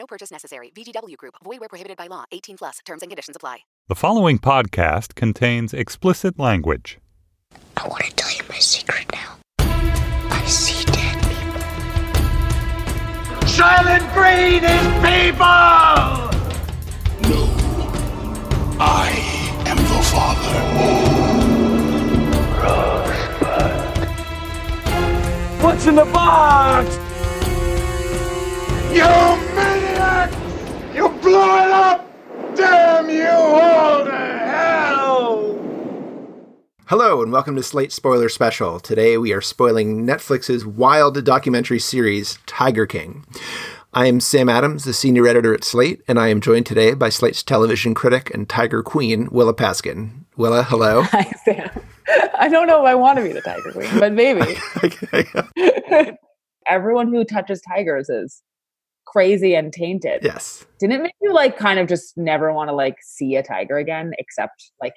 No purchase necessary. VGW Group. Void where prohibited by law. 18 plus. Terms and conditions apply. The following podcast contains explicit language. I want to tell you my secret now. I see dead people. Soylent Green is people! No, I am the father. What's in the box? You maniac! You blew it up! Damn you all to hell! Hello, and welcome to Slate Spoiler Special. Today we are spoiling Netflix's wild documentary series, Tiger King. I am Sam Adams, the senior editor at Slate, and I am joined today by Slate's television critic and Tiger Queen, Willa Paskin. Willa, hello. Hi, Sam. I don't know if I want to be the Tiger Queen, but maybe. Everyone who touches tigers is crazy and tainted. Yes. Didn't it make you like kind of just never want to like see a tiger again, except like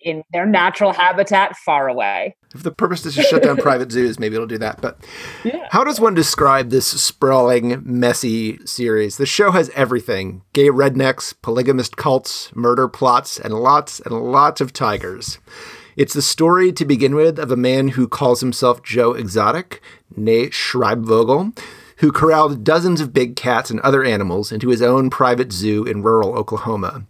in their natural habitat far away? If the purpose is to shut down private zoos, maybe it'll do that. But yeah. how does one describe this sprawling, messy series? The show has everything gay rednecks, polygamist cults, murder plots, and lots and lots of tigers. It's the story to begin with of a man who calls himself Joe Exotic, Nate Schreibvogel, who corralled dozens of big cats and other animals into his own private zoo in rural Oklahoma.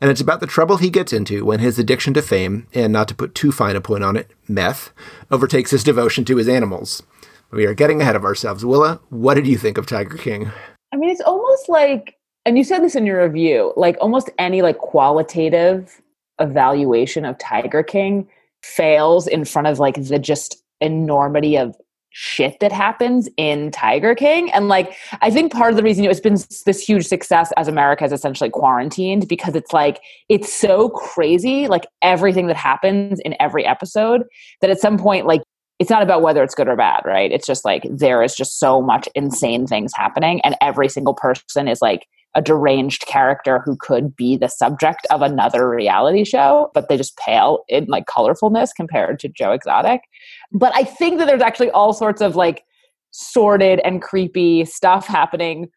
And it's about the trouble he gets into when his addiction to fame, and not to put too fine a point on it, meth, overtakes his devotion to his animals. We are getting ahead of ourselves. Willa, what did you think of Tiger King? I mean, it's almost like, and you said this in your review, like almost any like qualitative evaluation of Tiger King fails in front of like the just enormity of shit that happens in Tiger King. And like, I think part of the reason it's been this huge success as America is essentially quarantined because it's like, it's so crazy, like everything that happens in every episode, that at some point, like, it's not about whether it's good or bad, right? It's just like there is just so much insane things happening, and every single person is like a deranged character who could be the subject of another reality show, but they just pale in like colorfulness compared to Joe Exotic. But I think that there's actually all sorts of like sordid and creepy stuff happening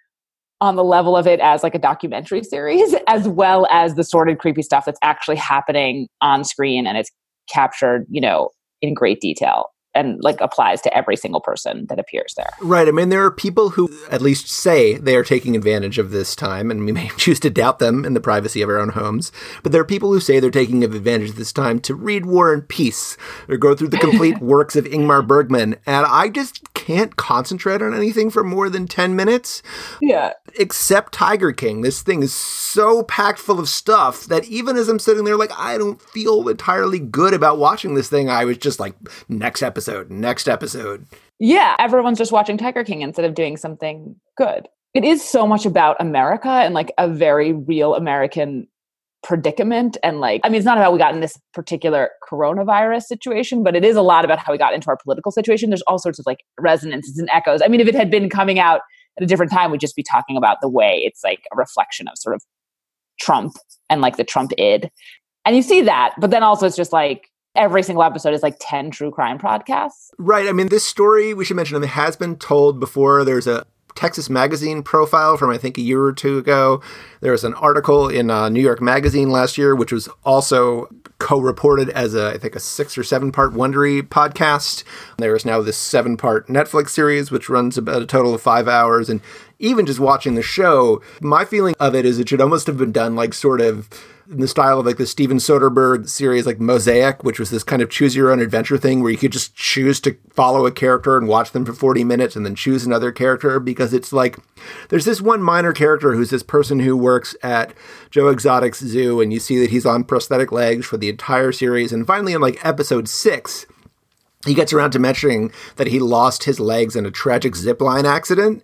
on the level of it as like a documentary series, as well as the sordid, creepy stuff that's actually happening on screen and it's captured, you know, in great detail and like applies to every single person that appears there. Right. I mean, there are people who at least say they are taking advantage of this time, and we may choose to doubt them in the privacy of our own homes. But there are people who say they're taking advantage of this time to read War and Peace or go through the complete works of Ingmar Bergman. And I just can't concentrate on anything for more than 10 minutes. Yeah. Except Tiger King. This thing is so packed full of stuff that even as I'm sitting there, like, I don't feel entirely good about watching this thing. I was just like, next episode next episode. Yeah, everyone's just watching Tiger King instead of doing something good. It is so much about America and like a very real American predicament. And like, I mean, it's not about we got in this particular coronavirus situation, but it is a lot about how we got into our political situation. There's all sorts of like resonances and echoes. I mean, if it had been coming out at a different time, we'd just be talking about the way it's like a reflection of sort of Trump and like the Trump id. And you see that, but then also it's just like every single episode is like 10 true crime podcasts. Right. I mean, this story, we should mention, it has been told before. There's a Texas Magazine profile from I think a year or two ago. There was an article in uh, New York Magazine last year, which was also co-reported as a I think a six or seven part Wondery podcast. There is now this seven part Netflix series, which runs about a total of five hours. And even just watching the show, my feeling of it is it should almost have been done like sort of in the style of like the Steven Soderbergh series, like Mosaic, which was this kind of choose your own adventure thing where you could just choose to follow a character and watch them for 40 minutes and then choose another character because it's like there's this one minor character who's this person who works at Joe Exotic's zoo and you see that he's on prosthetic legs for the entire series. And finally, in like episode six, he gets around to mentioning that he lost his legs in a tragic zipline accident.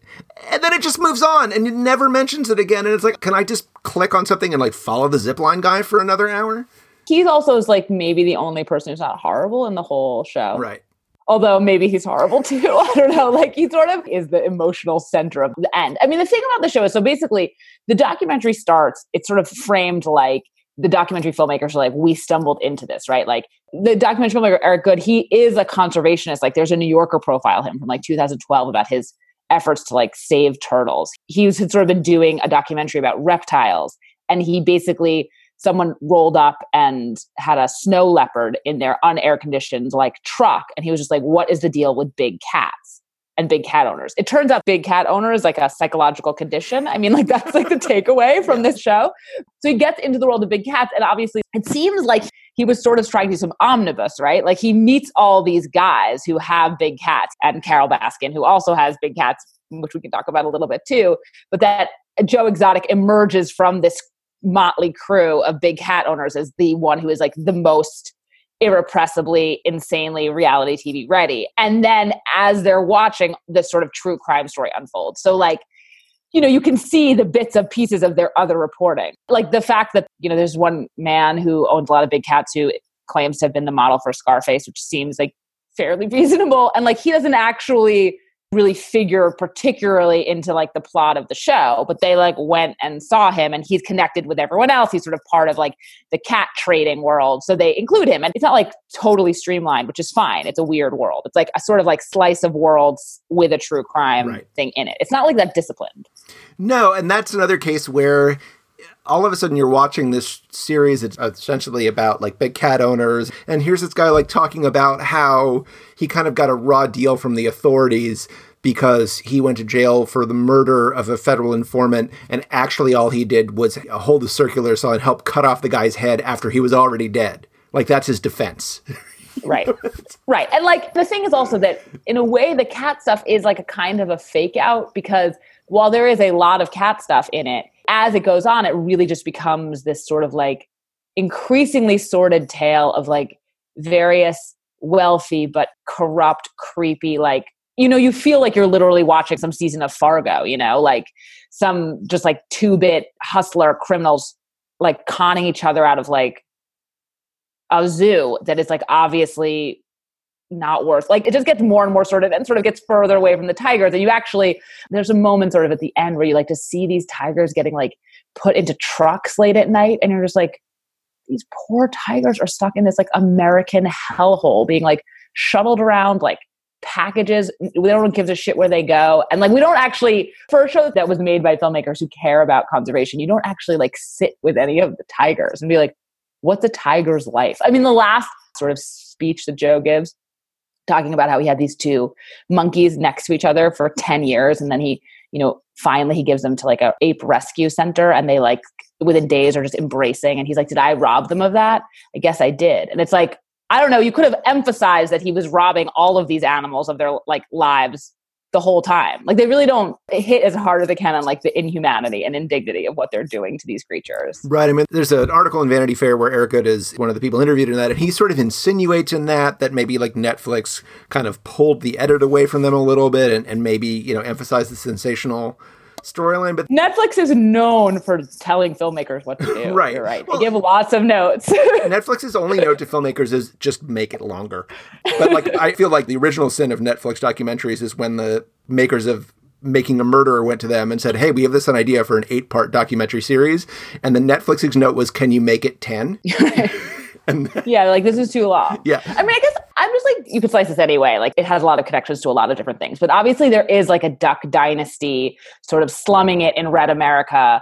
And then it just moves on and it never mentions it again. And it's like, can I just click on something and like follow the zipline guy for another hour? He's also is like maybe the only person who's not horrible in the whole show. Right. Although maybe he's horrible too. I don't know. Like he sort of is the emotional center of the end. I mean, the thing about the show is so basically the documentary starts, it's sort of framed like the documentary filmmakers are like, we stumbled into this, right? Like the documentary filmmaker Eric Goode, he is a conservationist. Like there's a New Yorker profile him from like 2012 about his efforts to like save turtles. He's had sort of been doing a documentary about reptiles, and he basically someone rolled up and had a snow leopard in their unair conditioned like truck, and he was just like, "What is the deal with big cats?" And big cat owners. It turns out big cat owner is like a psychological condition. I mean, like that's like the takeaway from this show. So he gets into the world of big cats, and obviously it seems like he was sort of trying to do some omnibus, right? Like he meets all these guys who have big cats, and Carole Baskin, who also has big cats, which we can talk about a little bit too. But that Joe Exotic emerges from this motley crew of big cat owners as the one who is like the most irrepressibly, insanely reality TV ready. And then as they're watching, this sort of true crime story unfolds. So, like, you know, you can see the bits of pieces of their other reporting. Like the fact that, you know, there's one man who owns a lot of big cats who claims to have been the model for Scarface, which seems like fairly reasonable. And like he doesn't actually really figure particularly into like the plot of the show but they like went and saw him and he's connected with everyone else. He's sort of part of like the cat trading world so they include him and it's not like totally streamlined which is fine. It's a weird world. It's like a sort of like slice of worlds with a true crime Right. thing in it. It's not like that disciplined. No, and that's another case where all of a sudden you're watching this series it's essentially about like big cat owners and here's this guy like talking about how he kind of got a raw deal from the authorities because he went to jail for the murder of a federal informant and actually all he did was hold a circular saw and help cut off the guy's head after he was already dead. Like that's his defense. Right. Right. And like the thing is also that in a way the cat stuff is like a kind of a fake out because while there is a lot of cat stuff in it as it goes on it really just becomes this sort of like increasingly sordid tale of like various wealthy but corrupt creepy like you know you feel like you're literally watching some season of fargo you know like some just like two-bit hustler criminals like conning each other out of like a zoo that is like obviously not worth like it just gets more and more sort of and sort of gets further away from the tigers and you actually there's a moment sort of at the end where you like to see these tigers getting like put into trucks late at night and you're just like these poor tigers are stuck in this like american hellhole being like shuttled around like packages we don't give a shit where they go. And like we don't actually for a show that was made by filmmakers who care about conservation you don't actually like sit with any of the tigers and be like what's a tiger's life? I mean the last sort of speech that joe gives talking about how he had these two monkeys next to each other for 10 years and then he you know finally he gives them to like a ape rescue center and they like within days are just embracing and he's like did i rob them of that? I guess i did. And it's like i don't know you could have emphasized that he was robbing all of these animals of their like lives the whole time like they really don't hit as hard as they can on like the inhumanity and indignity of what they're doing to these creatures Right. I mean, there's an article in Vanity Fair where Eric Goode is one of the people interviewed in that, and he sort of insinuates in that that maybe like Netflix kind of pulled the edit away from them a little bit and, and maybe, you know, emphasized the sensational storyline. But Netflix is known for telling filmmakers what to do. Right. You're right. Well- they give lots of notes. Netflix's only note to filmmakers is just make it longer. But like, I feel like the original sin of Netflix documentaries is when the makers of Making a Murderer went to them and said, Hey, we have this an idea for an eight part documentary series. And the Netflix's note was, Can you make it 10? and yeah, like this is too long. yeah. I mean, I guess I'm just like you could slice this anyway. Like it has a lot of connections to a lot of different things, but obviously there is like a Duck Dynasty sort of slumming it in Red America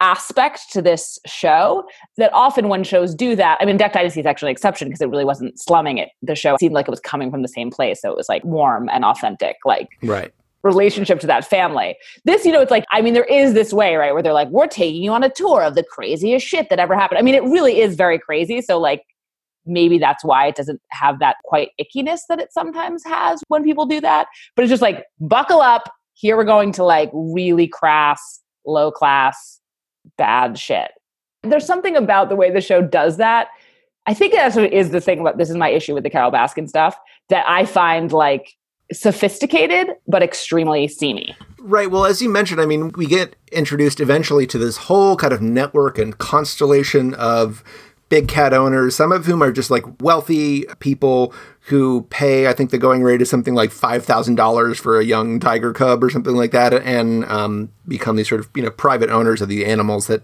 aspect to this show that often when shows do that i mean duck dynasty is actually an exception because it really wasn't slumming it the show seemed like it was coming from the same place so it was like warm and authentic like Right. Relationship to that family. This, you know, it's like, I mean, there is this way, right, where they're like, we're taking you on a tour of the craziest shit that ever happened. I mean, it really is very crazy. So, like, maybe that's why it doesn't have that quite ickiness that it sometimes has when people do that. But it's just like, buckle up. Here we're going to like really crass, low class, bad shit. There's something about the way the show does that. I think that's what is the thing about this is my issue with the Carol Baskin stuff that I find like sophisticated but extremely seamy. Right. Well, as you mentioned, I mean, we get introduced eventually to this whole kind of network and constellation of big cat owners, some of whom are just like wealthy people who pay, I think the going rate is something like $5,000 for a young tiger cub or something like that, and um, become these sort of, you know, private owners of the animals that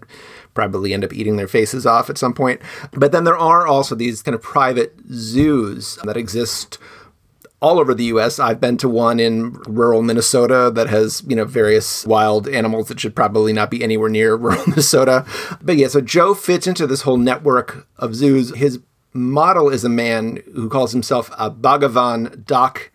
probably end up eating their faces off at some point. But then there are also these kind of private zoos that exist all over the US. I've been to one in rural Minnesota that has, you know, various wild animals that should probably not be anywhere near rural Minnesota. But yeah, so Joe fits into this whole network of zoos. His model is a man who calls himself a Bhagavan Doc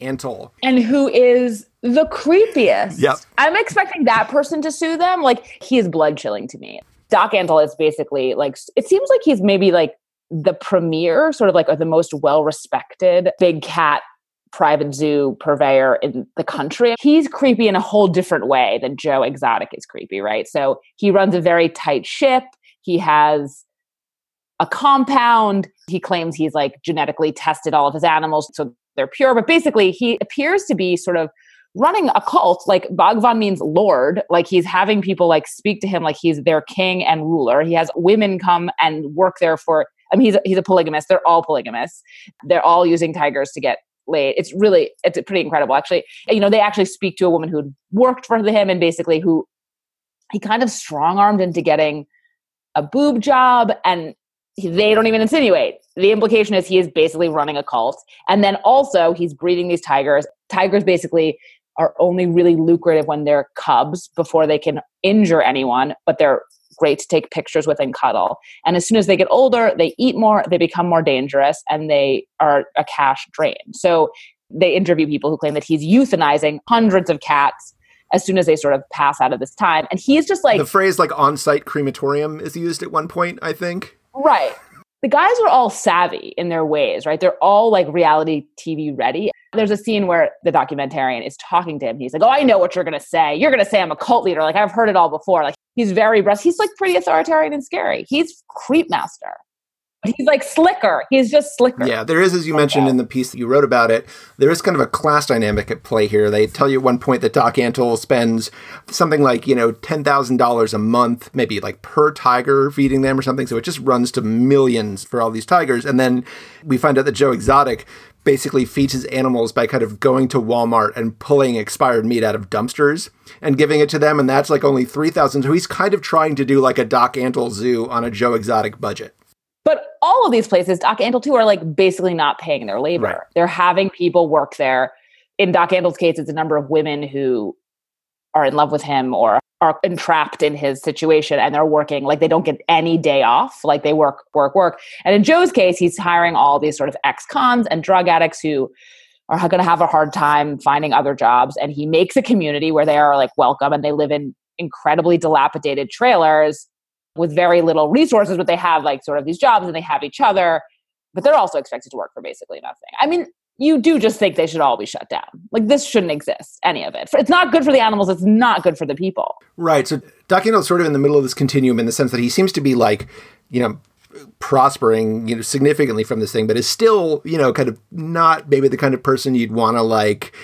Antle. And who is the creepiest. Yep. I'm expecting that person to sue them. Like he is blood chilling to me. Doc Antle is basically like it seems like he's maybe like the premier, sort of like or the most well respected big cat private zoo purveyor in the country. He's creepy in a whole different way than Joe Exotic is creepy, right? So he runs a very tight ship. He has a compound. He claims he's like genetically tested all of his animals so they're pure, but basically he appears to be sort of running a cult like bhagwan means lord like he's having people like speak to him like he's their king and ruler he has women come and work there for I mean, he's a, he's a polygamist. They're all polygamists. They're all using tigers to get laid. It's really it's pretty incredible, actually. You know, they actually speak to a woman who worked for him and basically who he kind of strong armed into getting a boob job, and they don't even insinuate. The implication is he is basically running a cult, and then also he's breeding these tigers. Tigers basically are only really lucrative when they're cubs before they can injure anyone, but they're great to take pictures with and cuddle. And as soon as they get older, they eat more, they become more dangerous, and they are a cash drain. So they interview people who claim that he's euthanizing hundreds of cats as soon as they sort of pass out of this time. And he's just like the phrase like on site crematorium is used at one point, I think. Right. The guys are all savvy in their ways, right? They're all like reality TV ready. There's a scene where the documentarian is talking to him. He's like, Oh, I know what you're going to say. You're going to say I'm a cult leader. Like, I've heard it all before. Like, he's very breast. He's like pretty authoritarian and scary. He's creep master. He's like slicker. He's just slicker. Yeah, there is, as you mentioned in the piece that you wrote about it, there is kind of a class dynamic at play here. They tell you at one point that Doc Antle spends something like, you know, $10,000 a month, maybe like per tiger feeding them or something. So it just runs to millions for all these tigers. And then we find out that Joe Exotic basically feeds his animals by kind of going to Walmart and pulling expired meat out of dumpsters and giving it to them. And that's like only 3000 So he's kind of trying to do like a Doc Antle zoo on a Joe Exotic budget. But all of these places, Doc Antle too, are like basically not paying their labor. Right. They're having people work there. In Doc Antle's case, it's a number of women who are in love with him or are entrapped in his situation and they're working like they don't get any day off like they work work work. And in joe's case he's hiring all these sort of ex-cons and drug addicts who are going to have a hard time finding other jobs and he makes a community where they are like welcome and they live in incredibly dilapidated trailers with very little resources but they have like sort of these jobs and they have each other but they're also expected to work for basically nothing. I mean you do just think they should all be shut down. Like this shouldn't exist, any of it. It's not good for the animals. It's not good for the people. Right. So Doc is sort of in the middle of this continuum in the sense that he seems to be like, you know, prospering, you know, significantly from this thing, but is still, you know, kind of not maybe the kind of person you'd want to like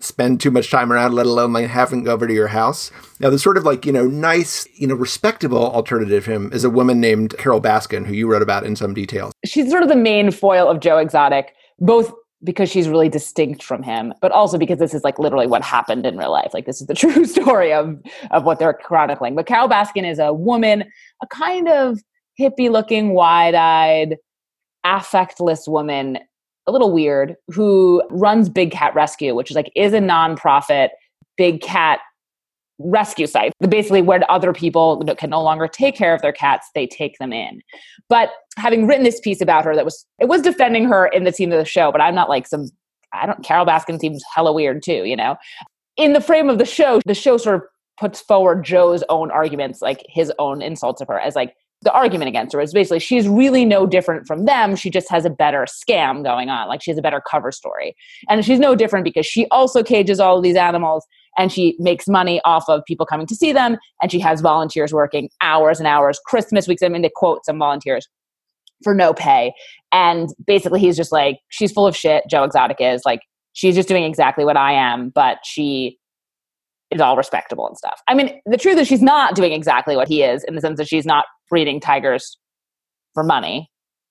spend too much time around, let alone like having over to your house. Now, the sort of like, you know, nice, you know, respectable alternative to him is a woman named Carole Baskin, who you wrote about in some detail. She's sort of the main foil of Joe Exotic, both because she's really distinct from him, but also because this is like literally what happened in real life. Like this is the true story of of what they're chronicling. But Carole Baskin is a woman, a kind of hippie looking, wide eyed, affectless woman, a little weird, who runs Big Cat Rescue, which is like is a nonprofit big cat rescue site. Basically, where other people can no longer take care of their cats, they take them in. But having written this piece about her, that was it was defending her in the scene of the show. But I'm not like some. I don't. Carole Baskin seems hella weird too. You know, in the frame of the show, the show sort of puts forward Joe's own arguments, like his own insults of her, as like the argument against her is basically she's really no different from them. She just has a better scam going on. Like she has a better cover story. And she's no different because she also cages all of these animals and she makes money off of people coming to see them. And she has volunteers working hours and hours. Christmas weeks, I mean, they quote some volunteers for no pay. And basically, he's just like, she's full of shit. Joe Exotic is like, she's just doing exactly what I am, but she is all respectable and stuff. I mean, the truth is, she's not doing exactly what he is in the sense that she's not breeding tigers for money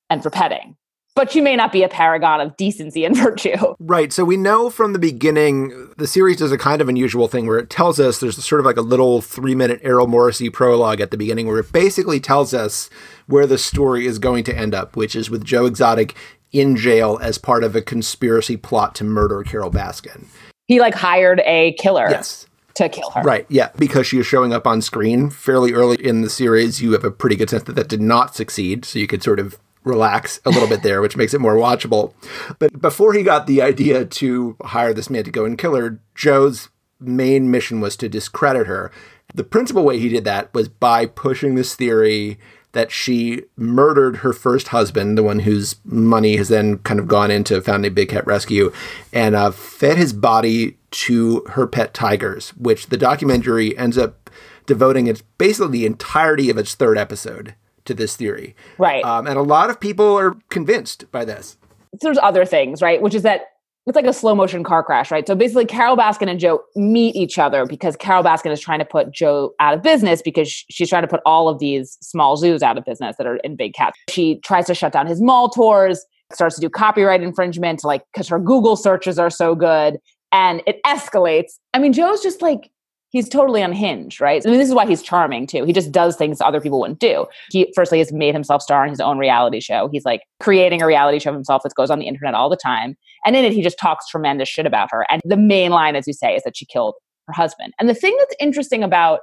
and for petting. But she may not be a paragon of decency and virtue. Right. So we know from the beginning, the series does a kind of unusual thing where it tells us there's sort of like a little three minute Errol Morris-y prologue at the beginning where it basically tells us where the story is going to end up, which is with Joe Exotic in jail as part of a conspiracy plot to murder Carole Baskin. He like hired a killer. Yes. To kill her. Right, yeah, because she is showing up on screen fairly early in the series. You have a pretty good sense that that did not succeed, so you could sort of relax a little bit there, which makes it more watchable. But before he got the idea to hire this man to go and kill her, Joe's main mission was to discredit her. The principal way he did that was by pushing this theory that she murdered her first husband, the one whose money has then kind of gone into founding Big Cat Rescue, and uh, fed his body to her pet tigers, which the documentary ends up devoting its basically the entirety of its third episode to this theory. Right. Um, and a lot of people are convinced by this. There's other things, right? Which is that it's like a slow motion car crash, right? So basically, Carole Baskin and Joe meet each other because Carole Baskin is trying to put Joe out of business because she's trying to put all of these small zoos out of business that are in big cats. She tries to shut down his mall tours, starts to do copyright infringement, like because her Google searches are so good, and it escalates. I mean, Joe's just like he's totally unhinged, right? I mean, this is why he's charming too. He just does things other people wouldn't do. He firstly has made himself star in his own reality show. He's like creating a reality show of himself that goes on the internet all the time. And in it, he just talks tremendous shit about her. And the main line, as you say, is that she killed her husband. And the thing that's interesting about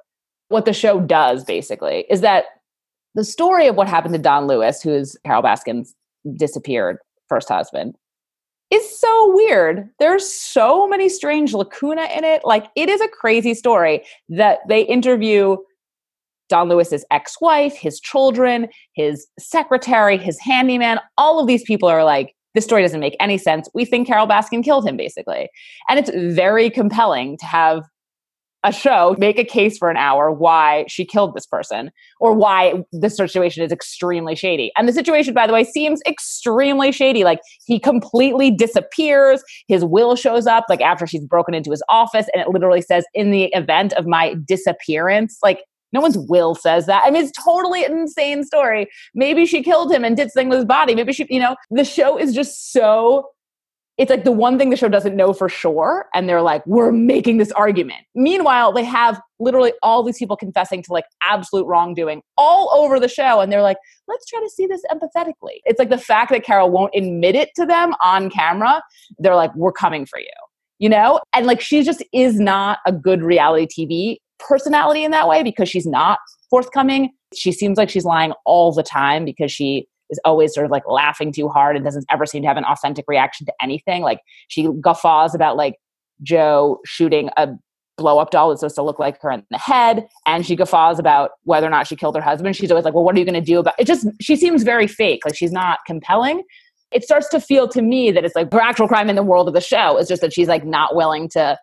what the show does basically is that the story of what happened to Don Lewis, who is Carole Baskin's disappeared first husband, is so weird. There's so many strange lacuna in it. Like it is a crazy story that they interview Don Lewis's ex-wife, his children, his secretary, his handyman. All of these people are like, this story doesn't make any sense. We think Carole Baskin killed him, basically. And it's very compelling to have a show make a case for an hour why she killed this person or why this situation is extremely shady. And the situation, by the way, seems extremely shady. Like he completely disappears. His will shows up like after she's broken into his office and it literally says, in the event of my disappearance, like no one's will says that. I mean, it's totally an insane story. Maybe she killed him and did something with his body. Maybe she, you know, the show is just so it's like the one thing the show doesn't know for sure and they're like we're making this argument. Meanwhile they have literally all these people confessing to like absolute wrongdoing all over the show and they're like let's try to see this empathetically. It's like the fact that carole won't admit it to them on camera they're like we're coming for you you know? And like she just is not a good reality tv personality in that way because she's not forthcoming. She seems like she's lying all the time because she is always sort of like laughing too hard and doesn't ever seem to have an authentic reaction to anything. Like she guffaws about like Joe shooting a blow up doll that's supposed to look like her in the head. And she guffaws about whether or not she killed her husband. She's always like, well, what are you going to do about it? Just, she seems very fake. Like she's not compelling. It starts to feel to me that it's like her actual crime in the world of the show is just that she's like not willing to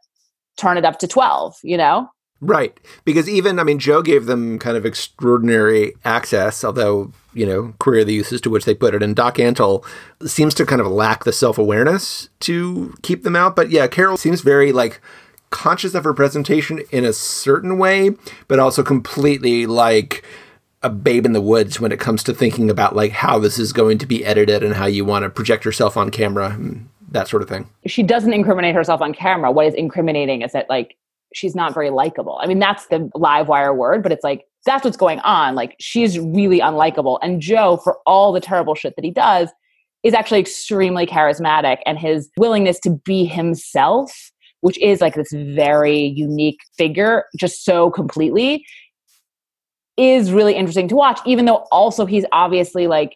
turn it up to 12, you know? Right. Because even, I mean, Joe gave them kind of extraordinary access, although, you know, queer the uses to which they put it. And Doc Antle seems to kind of lack the self awareness to keep them out. But yeah, Carole seems very like conscious of her presentation in a certain way, but also completely like a babe in the woods when it comes to thinking about like how this is going to be edited and how you want to project yourself on camera and that sort of thing. She doesn't incriminate herself on camera. What is incriminating is that like she's not very likable. I mean, that's the live wire word, but it's like that's what's going on. Like she's really unlikable. And Joe, for all the terrible shit that he does, is actually extremely charismatic and his willingness to be himself, which is like this very unique figure, just so completely, is really interesting to watch, even though also he's obviously like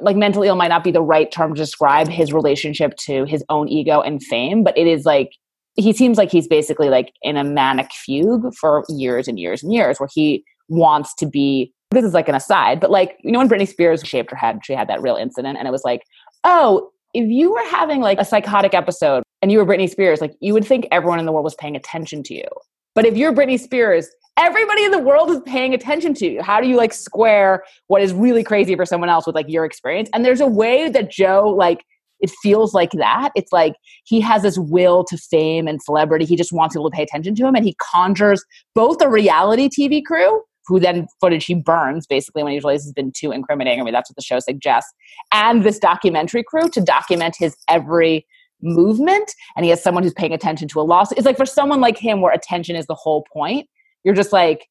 like mentally ill might not be the right term to describe his relationship to his own ego and fame, but it is like he seems like he's basically like in a manic fugue for years and years and years where he wants to be this is like an aside but like you know when britney spears shaved her head she had that real incident and it was like oh if you were having like a psychotic episode and you were britney spears like you would think everyone in the world was paying attention to you but if you're britney spears everybody in the world is paying attention to you. How do you like square what is really crazy for someone else with like your experience? And there's a way that Joe like it feels like that. It's like he has this will to fame and celebrity. He just wants people to pay attention to him and he conjures both a reality TV crew who then footage he burns basically when he realizes it's been too incriminating. I mean, that's what the show suggests. And this documentary crew to document his every movement. And he has someone who's paying attention to a lawsuit. It's like for someone like him where attention is the whole point, you're just like,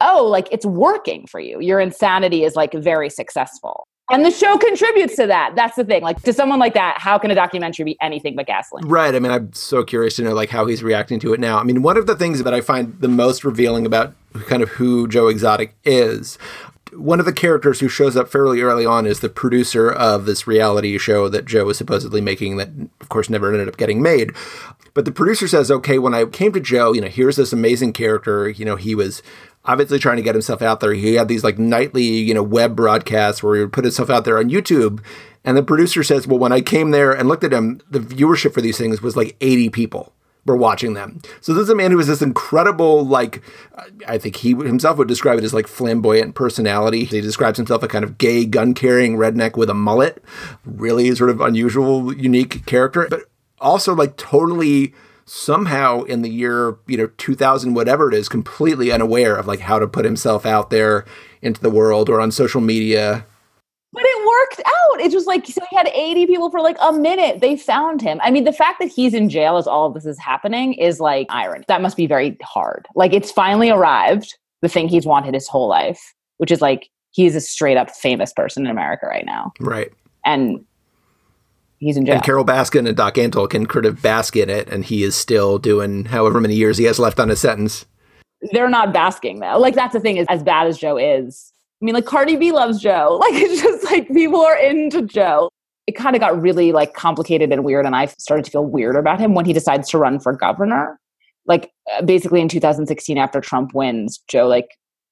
oh, like it's working for you. Your insanity is like very successful. And the show contributes to that. That's the thing. Like to someone like that, how can a documentary be anything but gaslighting? Right. I mean, I'm so curious to know like how he's reacting to it now. I mean, one of the things that I find the most revealing about kind of who Joe Exotic is one of the characters who shows up fairly early on is the producer of this reality show that Joe was supposedly making that of course never ended up getting made. But the producer says, "Okay, when I came to Joe, you know, here's this amazing character, you know, he was obviously trying to get himself out there. He had these like nightly, you know, web broadcasts where he would put himself out there on YouTube. And the producer says, well, when I came there and looked at him, the viewership for these things was like 80 people were watching them. So this is a man who has this incredible, like, I think he himself would describe it as like flamboyant personality. He describes himself a kind of gay, gun carrying redneck with a mullet. Really sort of unusual, unique character, but also like totally somehow in the year, you know, 2000, whatever it is, completely unaware of like how to put himself out there into the world or on social media. But it worked out. It was like, so he had 80 people for like a minute. They found him. I mean, the fact that he's in jail as all of this is happening is like irony. That must be very hard. Like, it's finally arrived, the thing he's wanted his whole life, which is like, he's a straight up famous person in America right now. Right. And he's in jail. And Carole Baskin and Doc Antle can kind of bask in it, and he is still doing however many years he has left on his sentence. They're not basking though. Like that's the thing is as bad as Joe is. I mean, like Cardi B loves Joe. Like it's just like people are into Joe. It kind of got really like complicated and weird, and I started to feel weird about him when he decides to run for governor. Like uh, basically in 2016, after Trump wins, Joe like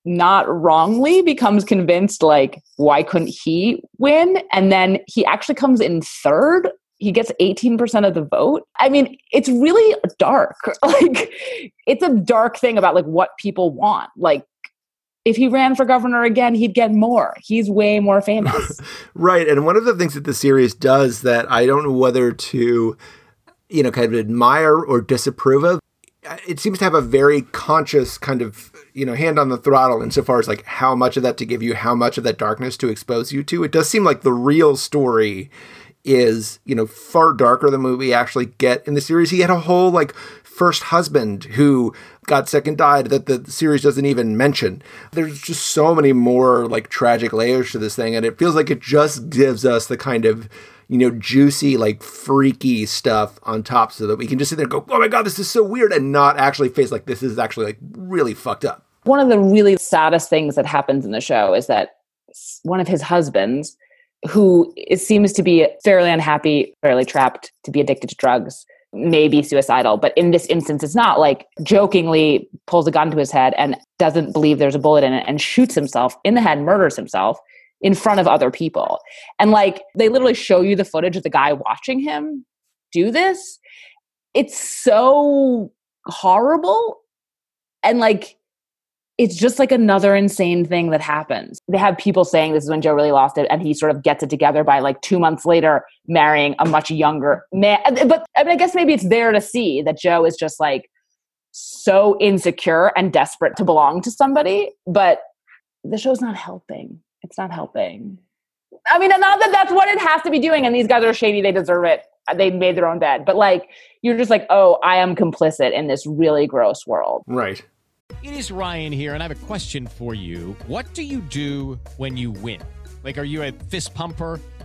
not wrongly becomes convinced like why couldn't he win? And then he actually comes in third. He gets 18% of the vote. I mean it's really dark. Like it's a dark thing about like what people want. Like if he ran for governor again he'd get more. He's way more famous. Right. And one of the things that the series does that i don't know whether to you know kind of admire or disapprove of it seems to have a very conscious kind of you know hand on the throttle insofar as like how much of that to give you how much of that darkness to expose you to. It does seem like the real story is you know far darker than what we actually get in the series. He had a whole like first husband who got sick and died that the series doesn't even mention. There's just so many more like tragic layers to this thing and it feels like it just gives us the kind of you know, juicy, like freaky stuff on top so that we can just sit there and go, oh my God, this is so weird and not actually face like this is actually like really fucked up. One of the really saddest things that happens in the show is that one of his husbands, who seems to be fairly unhappy, fairly trapped to be addicted to drugs, may be suicidal. But in this instance, it's not like jokingly pulls a gun to his head and doesn't believe there's a bullet in it and shoots himself in the head, murders himself in front of other people. And like they literally show you the footage of the guy watching him do this. It's so horrible. And like it's just like another insane thing that happens. They have people saying this is when Joe really lost it, and he sort of gets it together by like two months later marrying a much younger man. But I mean, I guess maybe it's there to see that Joe is just like so insecure and desperate to belong to somebody. But the show's not helping it's not helping. I mean, not that that's what it has to be doing, and these guys are shady, they deserve it. They made their own bed. But like, you're just like, oh, I am complicit in this really gross world. Right. It is Ryan here, and I have a question for you. What do you do when you win? Like, are you a fist pumper?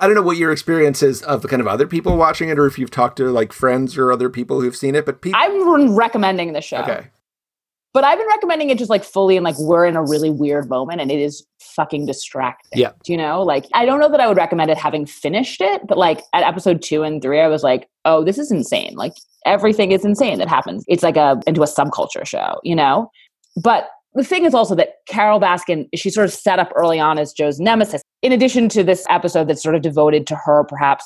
I don't know what your experience is of the kind of other people watching it, or if you've talked to like friends or other people who've seen it. But people, I'm recommending the show. Okay. But I've been recommending it just like fully and like we're in a really weird moment and it is fucking distracting. Yeah. Do you know? Like I don't know that I would recommend it having finished it, but like at episode two and three, I was like, oh, this is insane. Like everything is insane that happens. It's like a into a subculture show, you know? But the thing is also that Carole Baskin, she's sort of set up early on as Joe's nemesis. In addition to this episode that's sort of devoted to her perhaps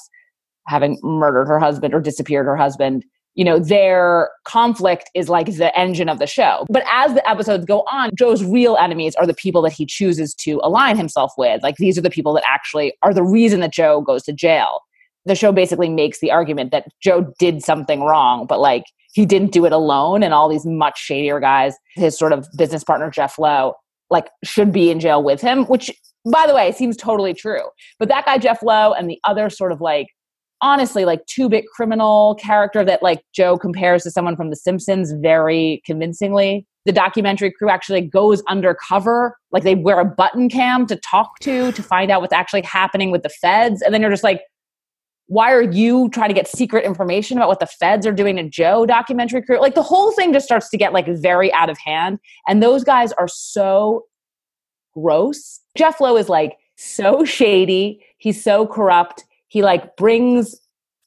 having murdered her husband or disappeared her husband, you know, their conflict is like the engine of the show. But as the episodes go on, Joe's real enemies are the people that he chooses to align himself with. Like these are the people that actually are the reason that Joe goes to jail. The show basically makes the argument that Joe did something wrong, but like he didn't do it alone. And all these much shadier guys, his sort of business partner, Jeff Lowe, like should be in jail with him, which by the way, seems totally true. But that guy, Jeff Lowe, and the other sort of like honestly like two bit criminal character that like Joe compares to someone from The Simpsons very convincingly. The documentary crew actually goes undercover, like they wear a button cam to talk to to find out what's actually happening with the feds. And then you're just like, why are you trying to get secret information about what the feds are doing to Joe documentary crew? Like the whole thing just starts to get like very out of hand. And those guys are so gross. Jeff Lowe is like so shady. He's so corrupt he like brings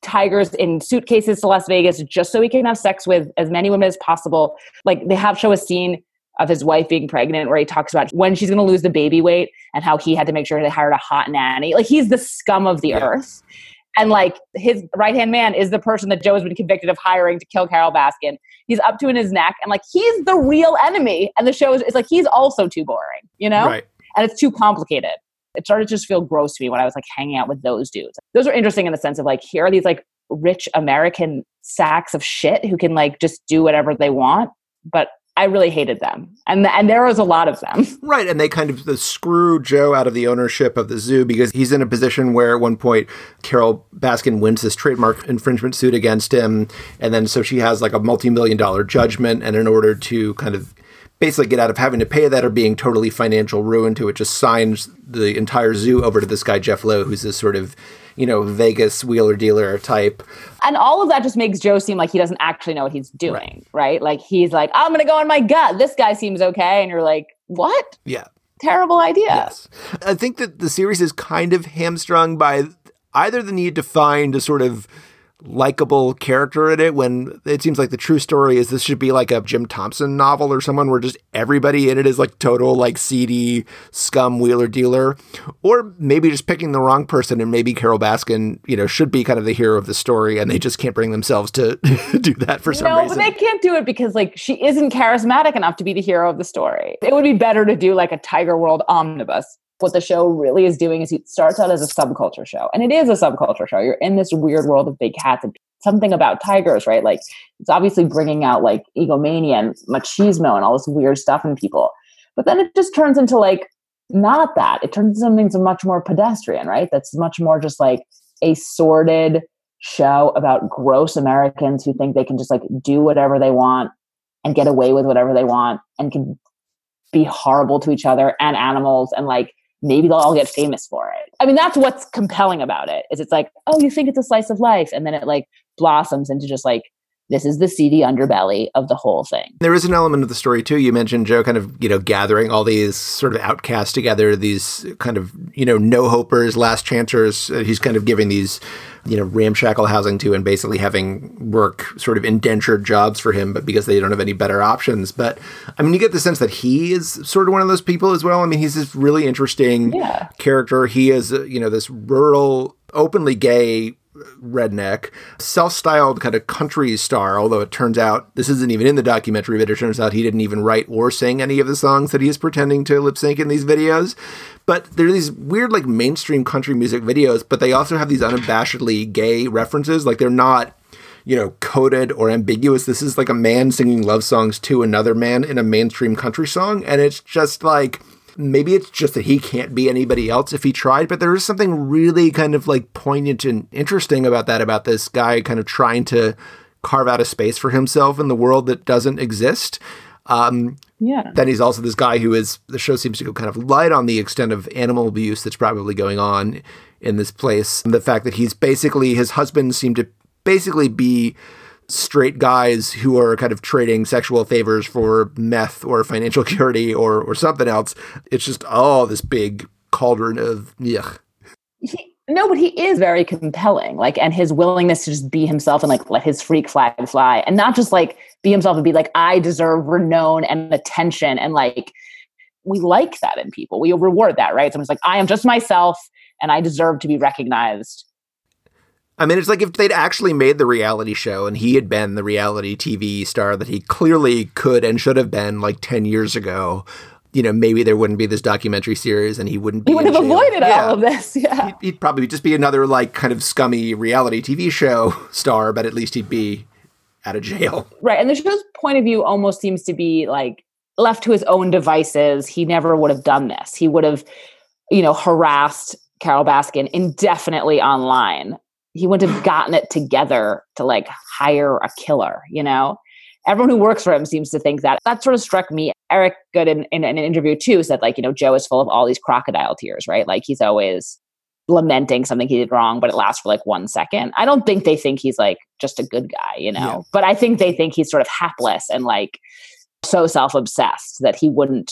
tigers in suitcases to Las Vegas just so he can have sex with as many women as possible. Like they have show a scene of his wife being pregnant where he talks about when she's going to lose the baby weight and how he had to make sure they hired a hot nanny. Like he's the scum of the yeah. earth. And like his right hand man is the person that Joe has been convicted of hiring to kill Carole Baskin. He's up to in his neck and like he's the real enemy. And the show is it's like he's also too boring, you know? Right. And it's too complicated it started to just feel gross to me when I was like hanging out with those dudes. Those are interesting in the sense of like, here are these like rich American sacks of shit who can like just do whatever they want. But I really hated them. And and there was a lot of them. Right, and they kind of screw Joe out of the ownership of the zoo because he's in a position where at one point Carole Baskin wins this trademark infringement suit against him and then so she has like a multi-million dollar judgment and in order to kind of basically get out of having to pay that or being totally financial ruin to it just signs the entire zoo over to this guy Jeff Lowe who's this sort of you know Vegas wheeler dealer type. And all of that just makes Joe seem like he doesn't actually know what he's doing right, right? like he's like I'm going to go on my gut. This guy seems okay. And you're like what? Yeah. Terrible idea. Yes. I think that the series is kind of hamstrung by either the need to find a sort of likable character in it when it seems like the true story is this should be like a Jim Thompson novel or someone where just everybody in it is like total like seedy scum wheeler dealer or maybe just picking the wrong person and maybe Carole Baskin you know should be kind of the hero of the story and they just can't bring themselves to do that for some no, reason. but they can't do it because like she isn't charismatic enough to be the hero of the story. It would be better to do like a Tiger World omnibus what the show really is doing is it starts out as a subculture show and it is a subculture show. You're in this weird world of big cats and something about tigers right? Like it's obviously bringing out like egomania and machismo and all this weird stuff in people. But then it just turns into like not that. It turns into something much more pedestrian right? That's much more just like a sordid show about gross americans who think they can just like do whatever they want and get away with whatever they want and can be horrible to each other and animals and like maybe they'll all get famous for it. I mean, that's what's compelling about it. Is it's like, oh, you think it's a slice of life, and then it like blossoms into just like this is the seedy underbelly of the whole thing. There is an element of the story too. You mentioned Joe kind of, you know, gathering all these sort of outcasts together, these kind of, you know, no hopers, last chancers. Uh, he's kind of giving these, you know, ramshackle housing to and basically having work sort of indentured jobs for him, but because they don't have any better options. But I mean, you get the sense that he is sort of one of those people as well. I mean, he's this really interesting yeah. character. He is, uh, you know, this rural, openly gay redneck, self styled kind of country star, although it turns out this isn't even in the documentary, but it turns out he didn't even write or sing any of the songs that he is pretending to lip sync in these videos. But there are these weird, like, mainstream country music videos, but they also have these unabashedly gay references. Like, they're not you know, coded or ambiguous. This is like a man singing love songs to another man in a mainstream country song. And it's just like, maybe it's just that he can't be anybody else if he tried, but there is something really kind of like poignant and interesting about that, about this guy kind of trying to carve out a space for himself in the world that doesn't exist. Um, yeah. Then he's also this guy who is, the show seems to go kind of light on the extent of animal abuse that's probably going on in this place. And the fact that he's basically, his husband seemed to basically be straight guys who are kind of trading sexual favors for meth or financial security or or something else. It's just oh, this big cauldron of yuck. No, but he is very compelling. Like, and his willingness to just be himself and like let his freak flag fly, and not just like be himself and be like, I deserve renown and attention, and like we like that in people. We reward that, right? Someone's like, I am just myself, and I deserve to be recognized. I mean, it's like if they'd actually made the reality show and he had been the reality TV star that he clearly could and should have been like 10 years ago, you know, maybe there wouldn't be this documentary series and he wouldn't be. He would have jail. avoided Yeah. all of this. Yeah. He'd, he'd probably just be another like kind of scummy reality TV show star, but at least he'd be out of jail. Right. And the show's point of view almost seems to be like left to his own devices. He never would have done this. He would have, you know, harassed Carole Baskin indefinitely online. He wouldn't have gotten it together to like hire a killer, you know? Everyone who works for him seems to think that. That sort of struck me. Eric Goode in, in an interview too said, like, you know, Joe is full of all these crocodile tears, right? Like he's always lamenting something he did wrong, but it lasts for like one second. I don't think they think he's like just a good guy, you know, Yeah. but I think they think he's sort of hapless and like so self obsessed that he wouldn't,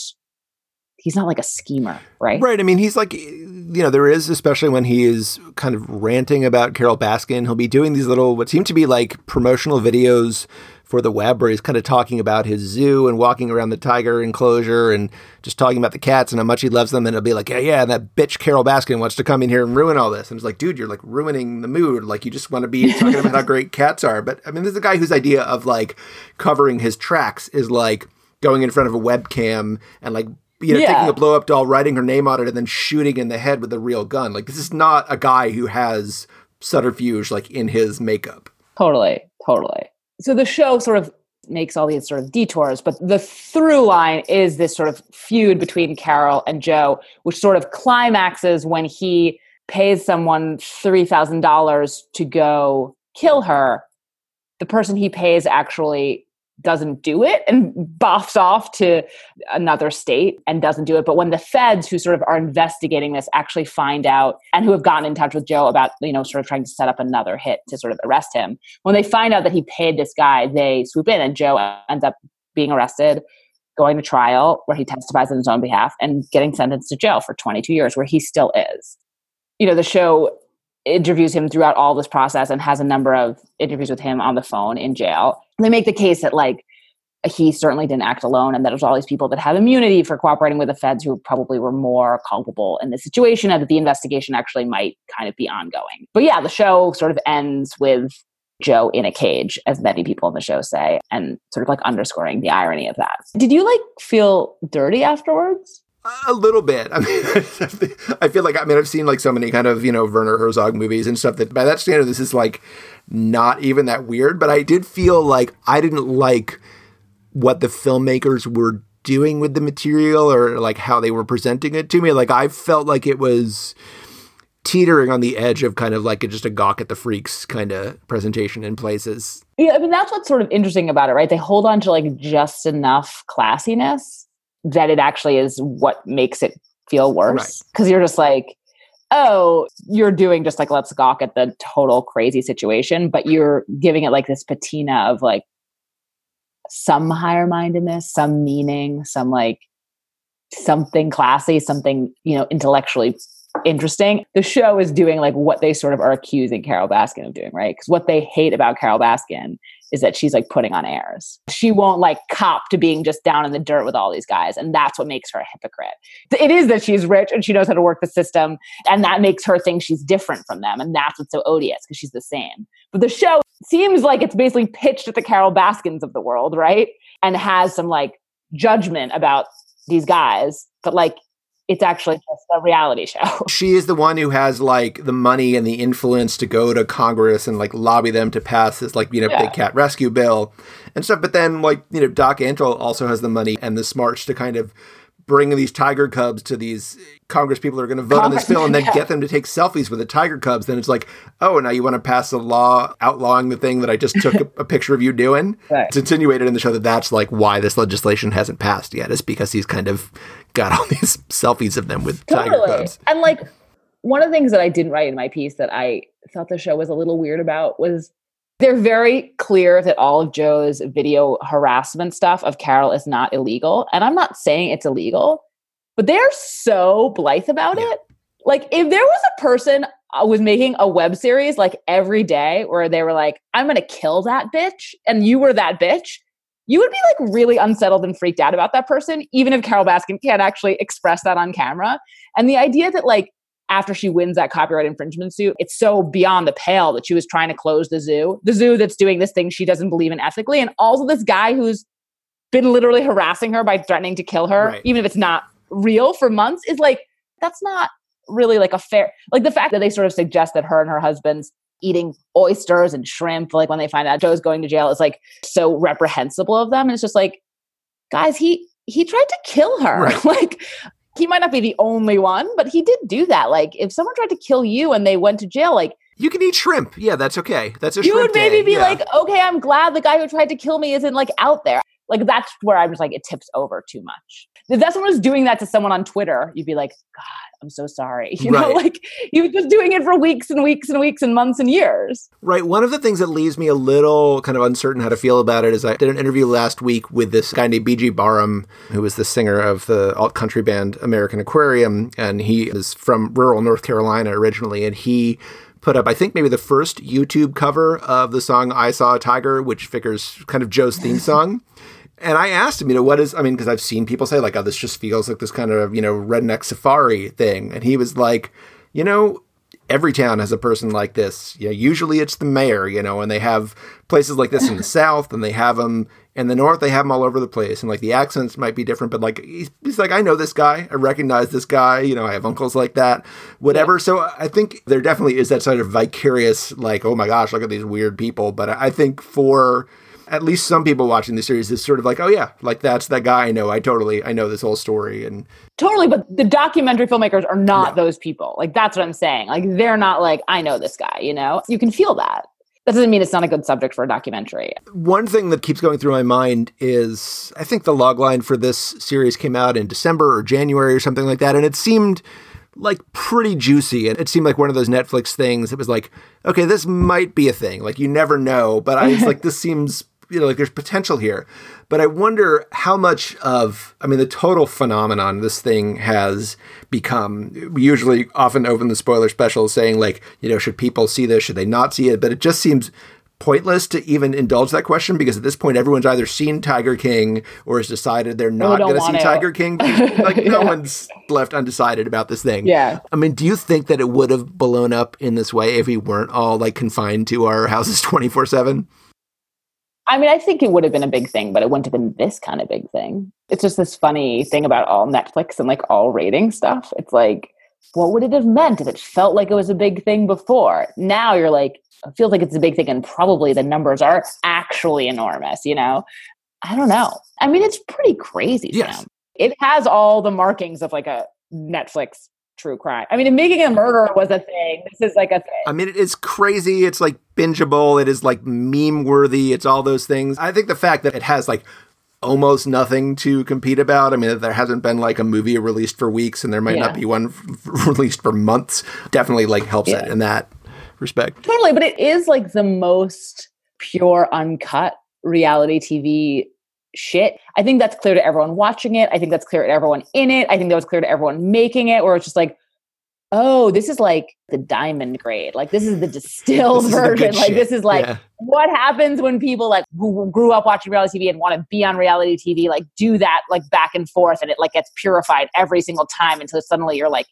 he's not like a schemer, right? Right. I mean, he's like, you know, there is, especially when he is kind of ranting about Carole Baskin, he'll be doing these little, what seem to be like promotional videos for the web where he's kind of talking about his zoo and walking around the tiger enclosure and just talking about the cats and how much he loves them. And it'll be like, yeah, yeah, and that bitch Carole Baskin wants to come in here and ruin all this. And it's like, dude, you're like ruining the mood. Like, you just want to be talking about how great cats are. But I mean, there's a guy whose idea of like covering his tracks is like going in front of a webcam and like you know, Yeah. taking a blow up doll, writing her name on it, and then shooting in the head with a real gun. Like this is not a guy who has subterfuge like in his makeup. Totally, totally. So the show sort of makes all these sort of detours, but the through line is this sort of feud between Carole and Joe, which sort of climaxes when he pays someone $3,000 to go kill her. The person he pays actually doesn't do it and boffs off to another state and doesn't do it. But when the feds who sort of are investigating this actually find out and who have gotten in touch with Joe about, you know, sort of trying to set up another hit to sort of arrest him, when they find out that he paid this guy, they swoop in and Joe ends up being arrested, going to trial where he testifies on his own behalf and getting sentenced to jail for 22 years where he still is. You know, the show interviews him throughout all this process and has a number of interviews with him on the phone in jail. They make the case that like he certainly didn't act alone and that there's all these people that have immunity for cooperating with the feds who probably were more culpable in the situation and that the investigation actually might kind of be ongoing. But yeah, the show sort of ends with Joe in a cage, as many people in the show say, and sort of like underscoring the irony of that. Did you like feel dirty afterwards? A little bit. I mean, I feel like I mean I've seen like so many kind of you know Werner Herzog movies and stuff that by that standard this is like not even that weird. But I did feel like I didn't like what the filmmakers were doing with the material or like how they were presenting it to me. Like I felt like it was teetering on the edge of kind of like a, just a gawk at the freaks kind of presentation in places. Yeah, I mean that's what's sort of interesting about it, right? They hold on to like just enough classiness that it actually is what makes it feel worse. Right. Because you're just like, oh, you're doing just like let's gawk at the total crazy situation, but you're giving it like this patina of like some higher mindedness, some meaning, some like something classy, something, you know, intellectually interesting. The show is doing like what they sort of are accusing Carole Baskin of doing, right? Because what they hate about Carole Baskin is that she's like putting on airs. She won't like cop to being just down in the dirt with all these guys. And that's what makes her a hypocrite. It is that she's rich and she knows how to work the system. And that makes her think she's different from them. And that's what's so odious because she's the same. But the show seems like it's basically pitched at the Carole Baskins of the world, right? And has some like judgment about these guys. But like, it's actually just a reality show. She is the one who has like the money and the influence to go to Congress and like lobby them to pass this like you know Yeah. big cat rescue bill and stuff. But then like you know Doc Antle also has the money and the smarts to kind of bring these tiger cubs to these Congress people who are going to vote on this bill and then yeah. get them to take selfies with the tiger cubs. Then it's like, oh, now you want to pass a law outlawing the thing that I just took a, a picture of you doing. Right. It's insinuated in the show that that's like why this legislation hasn't passed yet. Is because he's kind of got all these selfies of them with tiger cubs. And like one of the things that I didn't write in my piece that I thought the show was a little weird about was They're very clear that all of Joe's video harassment stuff of Carole is not illegal. And I'm not saying it's illegal, but they're so blithe about it. Like, if there was a person uh, was making a web series like every day where they were like, I'm going to kill that bitch, and you were that bitch, you would be like really unsettled and freaked out about that person, even if Carole Baskin can't actually express that on camera. And the idea that, like, after she wins that copyright infringement suit, it's so beyond the pale that she was trying to close the zoo, the zoo that's doing this thing she doesn't believe in ethically. And also, this guy who's been literally harassing her by threatening to kill her, Right. even if it's not real for months, is like, that's not really like a fair, like the fact that they sort of suggest that her and her husband's eating oysters and shrimp, like when they find out Joe's going to jail, is like so reprehensible of them. And it's just like, guys, he, he tried to kill her. Right. like, he might not be the only one, but he did do that. Like, if someone tried to kill you and they went to jail, like, You can eat shrimp. Yeah, that's okay. That's a shrimp. you would maybe day. be Yeah. like, okay, I'm glad the guy who tried to kill me isn't like out there. Like, that's where I'm just like, it tips over too much. If that someone was doing that to someone on Twitter, you'd be like, God, I'm so sorry. You know, Right. like he was just doing it for weeks and weeks and weeks and months and years. Right. One of the things that leaves me a little kind of uncertain how to feel about it is I did an interview last week with this guy named BJ Barham, who was the singer of the alt country band American Aquarium. And he is from rural North Carolina originally. And he put up, I think, maybe the first YouTube cover of the song I Saw a Tiger, which figures kind of Joe's theme song. And I asked him, you know, what is, I mean, because I've seen people say, like, oh, this just feels like this kind of, you know, redneck safari thing. And he was like, you know, every town has a person like this. You know, usually it's the mayor, you know, and they have places like this in the south, and they have them in the north. They have them all over the place, and like the accents might be different, but like he's, he's like, I know this guy, I recognize this guy. You know, I have uncles like that, whatever. So I think there definitely is that sort of vicarious, like, oh my gosh, look at these weird people. But I think for at least some people watching the series, is sort of like, oh yeah, like that's that guy I know. I totally, I know this whole story, and Totally, but the documentary filmmakers are not those people. Like that's what I'm saying. Like they're not like, I know this guy, you know? You can feel that. That doesn't mean it's not a good subject for a documentary. One thing that keeps going through my mind is I think the logline for this series came out in December or January or something like that, and it seemed like pretty juicy. And it seemed like one of those Netflix things that was like, okay, this might be a thing. Like you never know, but I was like, this seems you know like there's potential here. But I wonder how much of I mean the total phenomenon this thing has become. We usually often open the spoiler special saying like, you know, should people see this? Should they not see it? But it just seems pointless to even indulge that question because at this point everyone's either seen Tiger King or has decided they're not going to see. Tiger King. Like no one's left undecided about this thing. Yeah. I mean, do you think that it would have blown up in this way if we weren't all like confined to our houses 24/7? I mean, I think it would have been a big thing, but it wouldn't have been this kind of big thing. It's just this funny thing about all Netflix and like all rating stuff. It's like, what would it have meant if it felt like it was a big thing before? Now you're like, it feels like it's a big thing, and probably the numbers are actually enormous, you know? I don't know. I mean, it's pretty crazy, Yes. Sam. It has all the markings of like a Netflix true crime. I mean, if making a murderer was a thing, this is like a thing. I mean, it is crazy. It's like bingeable. It is like meme worthy. It's all those things. I think the fact that it has like almost nothing to compete about. I mean, there hasn't been like a movie released for weeks and there might not be one f- released for months. Definitely like helps it in that respect. Totally, but it is like the most pure, uncut reality TV shit. I think that's clear to everyone watching it. I think that's clear to everyone in it. I think that was clear to everyone making it, where it's just like, oh, this is like the diamond grade. Like this is the distilled is the version. Like shit. this is like Yeah. what happens when people like who grew up watching reality TV and want to be on reality TV, like do that like back and forth, and it like gets purified every single time until suddenly you're like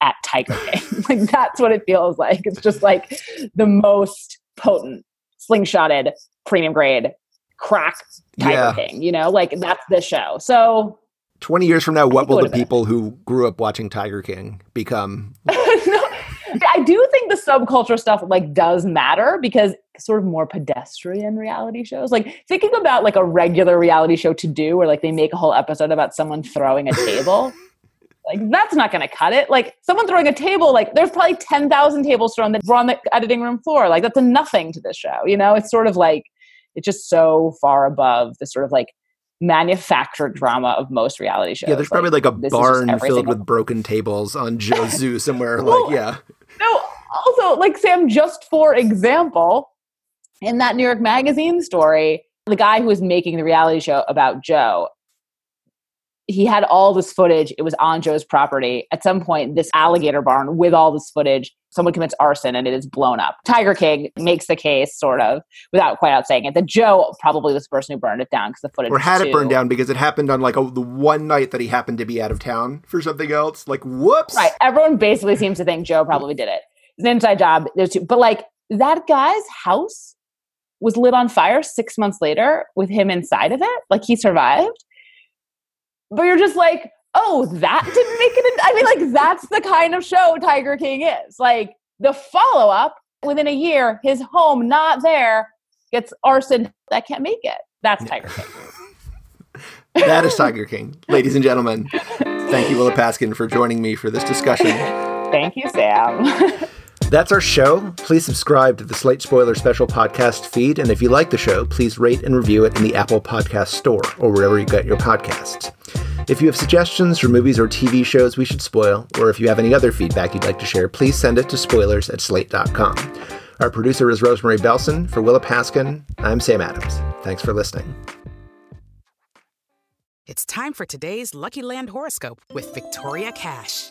at Tiger King. like that's what it feels like. It's just like the most potent, slingshotted, premium grade crack Tiger Yeah. King. You know, like that's the show. So 20 years from now, what will the been. people who grew up watching Tiger King become? no, I do think the subculture stuff like does matter because sort of more pedestrian reality shows. Like thinking about like a regular reality show to do where like they make a whole episode about someone throwing a table. Like that's not going to cut it. Like someone throwing a table, like there's probably ten thousand tables thrown that were on the editing room floor. Like that's a nothing to this show. You know, it's sort of like it's just so far above the sort of like manufactured drama of most reality shows. Yeah, there's probably like a this is just barn filled with broken tables on Joe Zoo somewhere. Well, like, yeah. No, also, like Sam, just for example, in that New York Magazine story, the guy who was making the reality show about Joe, he had all this footage. It was on Joe's property. At some point, this alligator barn with all this footage, someone commits arson and it is blown up. Tiger King makes the case, sort of, without quite out saying it, that Joe probably was the person who burned it down because the footage Or had it burned down because it happened on like a, the one night that he happened to be out of town for something else. Like, whoops. Right. Everyone basically seems to think Joe probably did it. It's an inside job. There's two, but like that guy's house was lit on fire six months later with him inside of it. Like he survived. But you're just like, oh, that didn't make it. In- I mean, like that's the kind of show Tiger King is. Like the follow up within a year, his home not there gets arson. That can't make it. That's Tiger King. That is Tiger King. Ladies and gentlemen, thank you, Willa Paskin, for joining me for this discussion. Thank you, Sam. That's our show. Please subscribe to the Slate Spoiler Special podcast feed. And if you like the show, please rate and review it in the Apple Podcast Store or wherever you get your podcasts. If you have suggestions for movies or TV shows we should spoil, or if you have any other feedback you'd like to share, please send it to spoilers at slate.com. Our producer is Rosemary Belson. For Willa Paskin, I'm Sam Adams. Thanks for listening. It's time for today's Lucky Land horoscope with Victoria Cash.